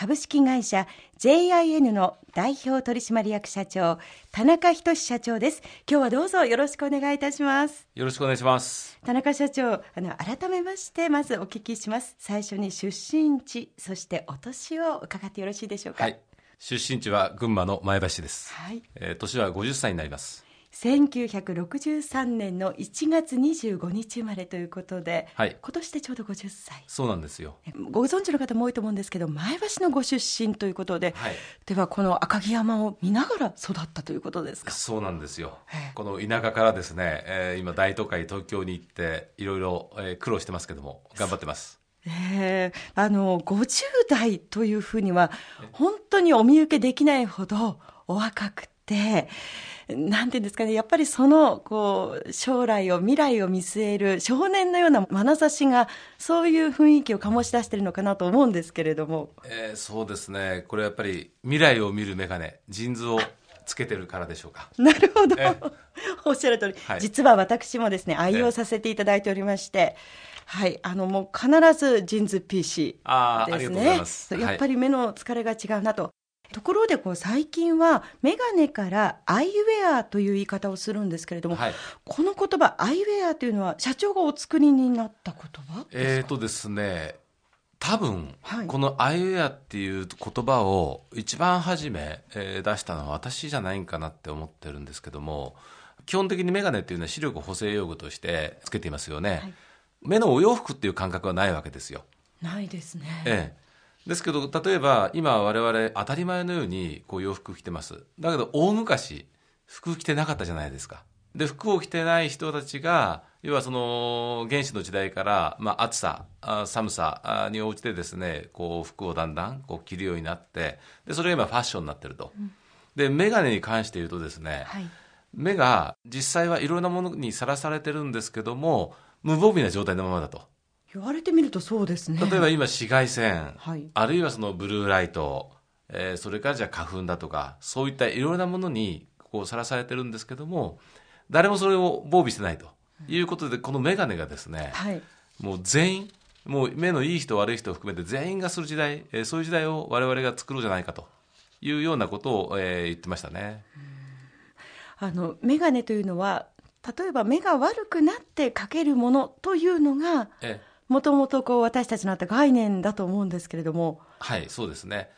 株式会社 JIN の代表取締役社長田中仁社長です。今日はどうぞよろしくお願いいたします。よろしくお願いします。田中社長あの改めましてまずお聞きします。最初に出身地そしてお年を伺ってよろしいでしょうか。はい。出身地は群馬の前橋市です、はい。えー、年は50歳になります1963年の1月25日生まれということで、はい、今年でちょうど50歳。そうなんですよ。ご存知の方も多いと思うんですけど前橋のご出身ということで、はい、ではこの赤城山を見ながら育ったということですか？そうなんですよ。この田舎からですね、えー、今大都会東京に行っていろいろ、えー、苦労してますけども頑張ってます。えー、あの50代というふうには本当にお見受けできないほどお若くてなんていうんですかね、やっぱりその、こう、将来を、未来を見据える少年のような眼差しが、そういう雰囲気を醸し出しているのかなと思うんですけれども。えー、そうですね。これやっぱり、未来を見る眼鏡、ジンズをつけてるからでしょうか。なるほど。おっしゃる通り、はい、実は私もですね、愛用させていただいておりまして、はい、あのもう必ずジンズ PC ですね。やっぱり目の疲れが違うなと。ところでこう最近は眼鏡からアイウェアという言い方をするんですけれども、はい、この言葉アイウェアというのは社長がお作りになった言葉？えっ、ー、とですね多分、はい、このアイウェアっていう言葉を一番初め、えー、出したのは私じゃないんかなって思ってるんですけども基本的に眼鏡っていうのは視力補正用具としてつけていますよね、はい、目のお洋服っていう感覚はないわけですよ。ないですね。ええですけど例えば今我々当たり前のようにこう洋服着てます。だけど大昔服着てなかったじゃないですか。で服を着てない人たちが要はその原始の時代から、まあ、暑さ寒さに応じてですねこう服をだんだんこう着るようになってでそれが今ファッションになってると、うん、で眼鏡に関して言うとですね、はい、目が実際はいろんなものにさらされてるんですけども無防備な状態のままだと言われてみるとそうですね。例えば今紫外線、はい、あるいはそのブルーライト、えー、それからじゃあ花粉だとかそういったいろいろなものにこうさらされてるんですけども誰もそれを防備してないということで、この眼鏡がですね、はい、もう全員もう目のいい人悪い人を含めて全員がする時代、えー、そういう時代を我々が作ろうじゃないかというようなことを、えー、言ってましたね。あの眼鏡というのは例えば目が悪くなってかけるものというのが、ええもともとこう私たちのあった概念だと思うんですけれども。はい、そうですね。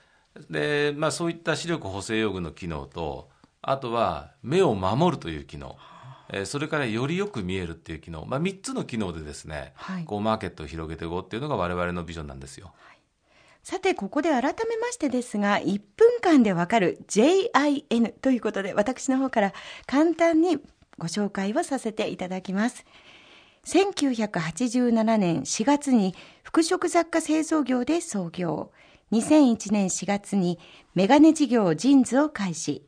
で、まあそういった視力補正用具の機能と、あとは目を守るという機能。えそれからよりよく見えるっていう機能、まあ、3つの機能でですね、はい、こうマーケットを広げていこうっていうのが我々のビジョンなんですよ。はい、さて、ここで改めましてですが、1分間でわかる JIN ということで、私の方から簡単にご紹介をさせていただきます。1987年4月に服飾雑貨製造業で創業。2001年4月にメガネ事業ジンズを開始。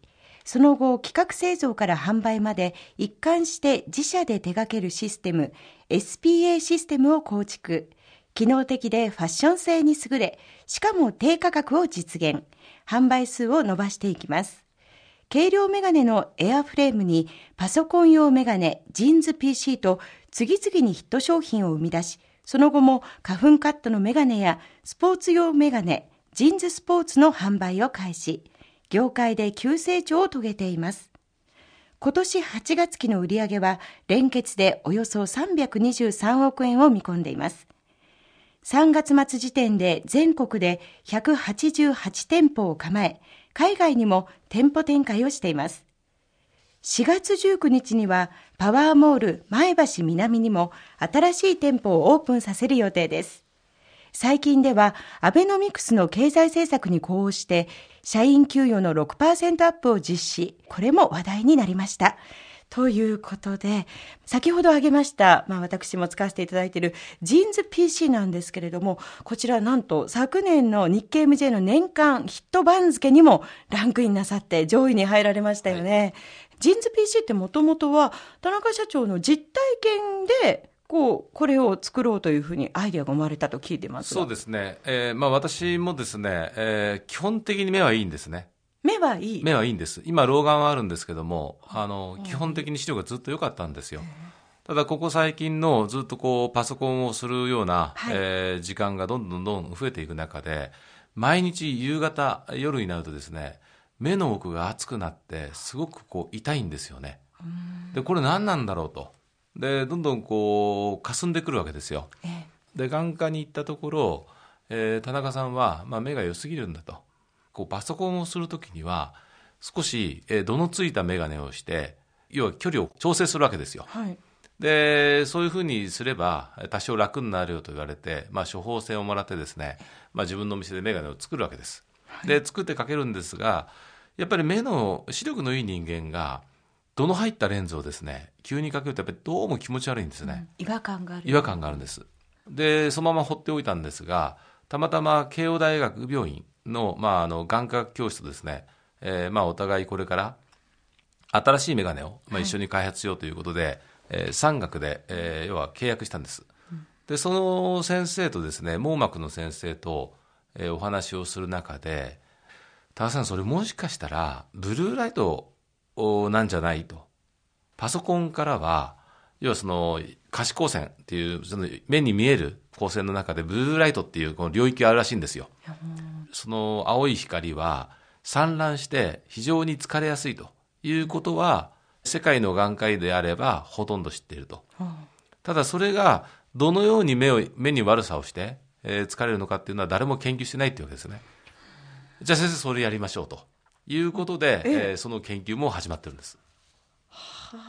その後、企画製造から販売まで一貫して自社で手掛けるシステム、SPA システムを構築。機能的でファッション性に優れ、しかも低価格を実現。販売数を伸ばしていきます。軽量メガネのエアフレームにパソコン用メガネ、ジンズ PC と次々にヒット商品を生み出し、その後も花粉カットのメガネやスポーツ用メガネ、ジーンズスポーツの販売を開始。業界で急成長を遂げています。今年8月期の売上は連結でおよそ323億円を見込んでいます。3月末時点で全国で188店舗を構え、海外にも店舗展開をしています。4月19日にはパワーモール前橋南にも新しい店舗をオープンさせる予定です。最近ではアベノミクスの経済政策に呼応して社員給与の6%アップを実施。これも話題になりました。ということで、先ほど挙げました、まあ私も使わせていただいているジーンズ PC なんですけれども、こちらなんと昨年の日経 MJ の年間ヒット番付にもランクインなさって上位に入られましたよね。はいジーンズ PC ってもともとは田中社長の実体験でこうこれを作ろうというふうにアイデアが生まれたと聞いてますそうですね、えーまあ、私もですね、えー、基本的に目はいいんですね。目はいい目はいいんです。今、老眼はあるんですけども、あの、基本的に視力がずっと良かったんですよ。ただ、ここ最近のずっとこう、パソコンをするような、はい、えー、時間がどんどんどん増えていく中で、毎日夕方、夜になるとですね、目の奥が熱くなって、すごくこう痛いんですよね。で、これ何なんだろうと。で、どんどんこう、霞んでくるわけですよ。ええで、眼科に行ったところ、えー田中さんは、まあ、目が良すぎるんだと。こう、パソコンをするときには、少し、えー度のついた眼鏡をして、要は距離を調整するわけですよ。はいで、そういうふうにすれば、多少楽になるよと言われて、まあ、処方箋をもらってですね、まあ、自分のお店で眼鏡を作るわけです。で、作ってかけるんですが、やっぱり目の視力のいい人間が、度の入ったレンズをですね、急にかけると、やっぱりどうも気持ち悪いんですね。違和感がある違和感があるんです。で、そのまま放っておいたんですが、たまたま慶応大学病院の、まあ、あの、眼科学教室とですね、えーまあ、お互いこれから、新しい眼鏡を、まあ、一緒に開発しようということで、えー産学で、えー要は契約したんです。で、その先生とですね、網膜の先生と、えーお話をする中で、高田さん、それもしかしたら、ブルーライトおなんじゃないと。パソコンからは、要はその可視光線っていう、その目に見える光線の中でブルーライトっていうこの領域があるらしいんですよ。その青い光は散乱して非常に疲れやすいということは、世界の眼科医であればほとんど知っていると。ただそれがどのように目を目に悪さをして、えー疲れるのかっていうのは誰も研究してないっていうわけですね。じゃあ先生それやりましょうということで、えーその研究も始まってるんです。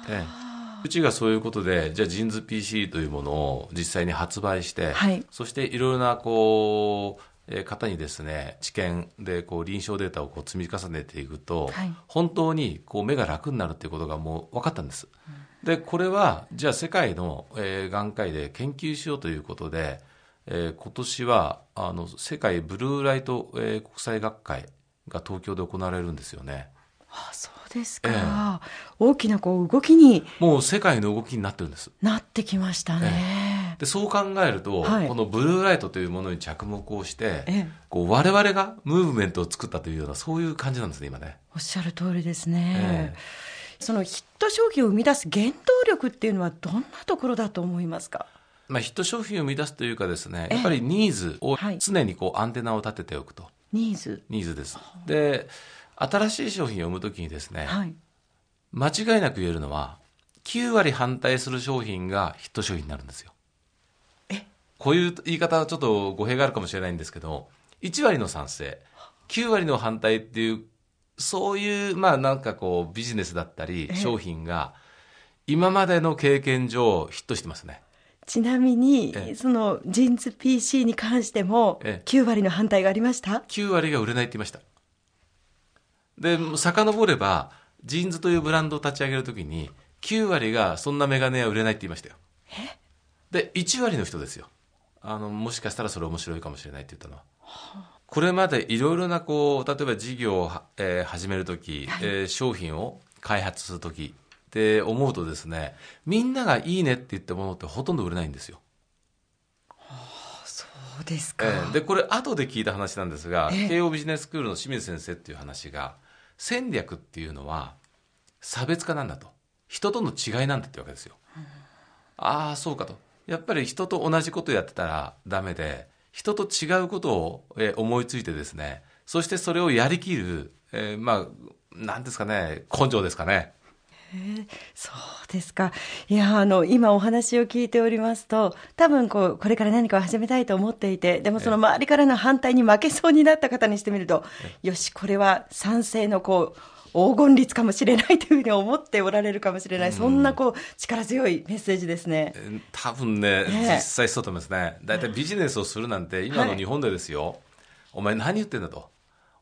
ええうちがそういうことで、じゃあ、ジンズ PC というものを実際に発売して、はいそしていろいろなこう、えー方にですね、知見でこう臨床データをこう積み重ねていくと、はい。本当にこう目が楽になるっていうことがもう分かったんです。で、これは、じゃあ世界の、えー眼科医で研究しようということで、えー今年は、あの、世界ブルーライト、えー国際学会が東京で行われるんですよね。あそうですか、大きなこう動きに。もう世界の動きになってるんです。なってきましたね、でそう考えると、はい。このブルーライトというものに着目をして、ええ。こう我々がムーブメントを作ったというようなそういう感じなんですね今ね。おっしゃる通りですね、えそのヒット商品を生み出す原動力っていうのはどんなところだと思いますか？まあ、ヒット商品を生み出すというかですねええ。やっぱりニーズをはい。常にこうアンテナを立てておくと。ニーズ。ニーズです。で新しい商品を生むときにですね、はい。間違いなく言えるのは9割反対する商品がヒット商品になるんですよ。こういう言い方はちょっと語弊があるかもしれないんですけど1割の賛成9割の反対っていうそういうまあなんかこうビジネスだったりえ商品が今までの経験上ヒットしてますね。ちなみに、ええそのジンズ PC に関してもええ9割の反対がありました？9割が売れないって言いました。で、遡れば、ジンズというブランドを立ち上げるときに、9割がそんなメガネは売れないって言いましたよ。で、1割の人ですよ。あの、もしかしたらそれ面白いかもしれないって言ったのは。これまでいろいろなこう、例えば事業をは、えー始めるとき、えー商品を開発するときって思うとですね、みんながいいねって言ったものってほとんど売れないんですよ。そうですか、ええでこれ後で聞いた話なんですが、ええ。慶応ビジネススクールの清水先生っていう話が戦略っていうのは差別化なんだと。人との違いなんだってわけですよ、ああそうかとやっぱり人と同じことやってたらダメで人と違うことを、えー思いついてですねそしてそれをやりきる、えーまあなんですかね根性ですかね。そうですか。いや、あの、今お話を聞いておりますと、多分こう、これから何かを始めたいと思っていて、でもその周りからの反対に負けそうになった方にしてみると、よし、これは賛成のこう、黄金率かもしれないというふうに思っておられるかもしれない、そんなこう、力強いメッセージですね。えー多分ね、ええ実際そうと思いますね。大体ビジネスをするなんて、今の日本でですよ、お前何言ってんだと。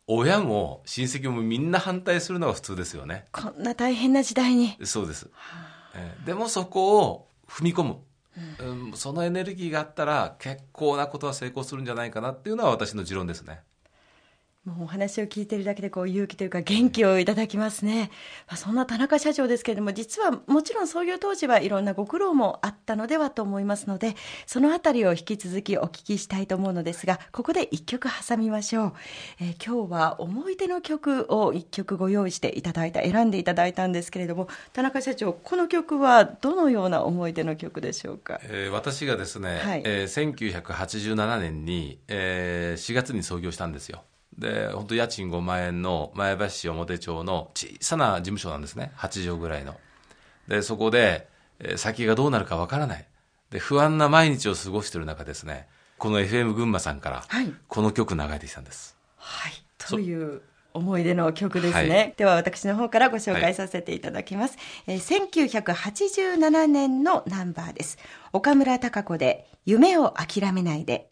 親も親戚もみんな反対するのが普通ですよね。こんな大変な時代に。そうです。えーでもそこを踏み込む。うんそのエネルギーがあったら結構なことは成功するんじゃないかなっていうのは私の持論ですね。もうお話を聞いてるだけでこう勇気というか元気をいただきますね。まあ、そんな田中社長ですけれども、実はもちろん創業当時はいろんなご苦労もあったのではと思いますので、そのあたりを引き続きお聞きしたいと思うのですが、ここで一曲挟みましょう。えー、今日は思い出の曲を一曲ご用意していただいた、選んでいただいたんですけれども、田中社長、この曲はどのような思い出の曲でしょうか？えー、私がですね、はい、えー、1987年に、えー、4月に創業したんですよ。で本当家賃5万円の前橋市表町の小さな事務所なんですね。8畳ぐらいの。でそこで、え先がどうなるかわからない。で不安な毎日を過ごしている中ですね。この FM 群馬さんから、この曲流れてきたんです。はい。という思い出の曲ですね、はい、では私の方からご紹介させていただきます、はい、えー、1987年のナンバーです。岡村孝子で夢を諦めないで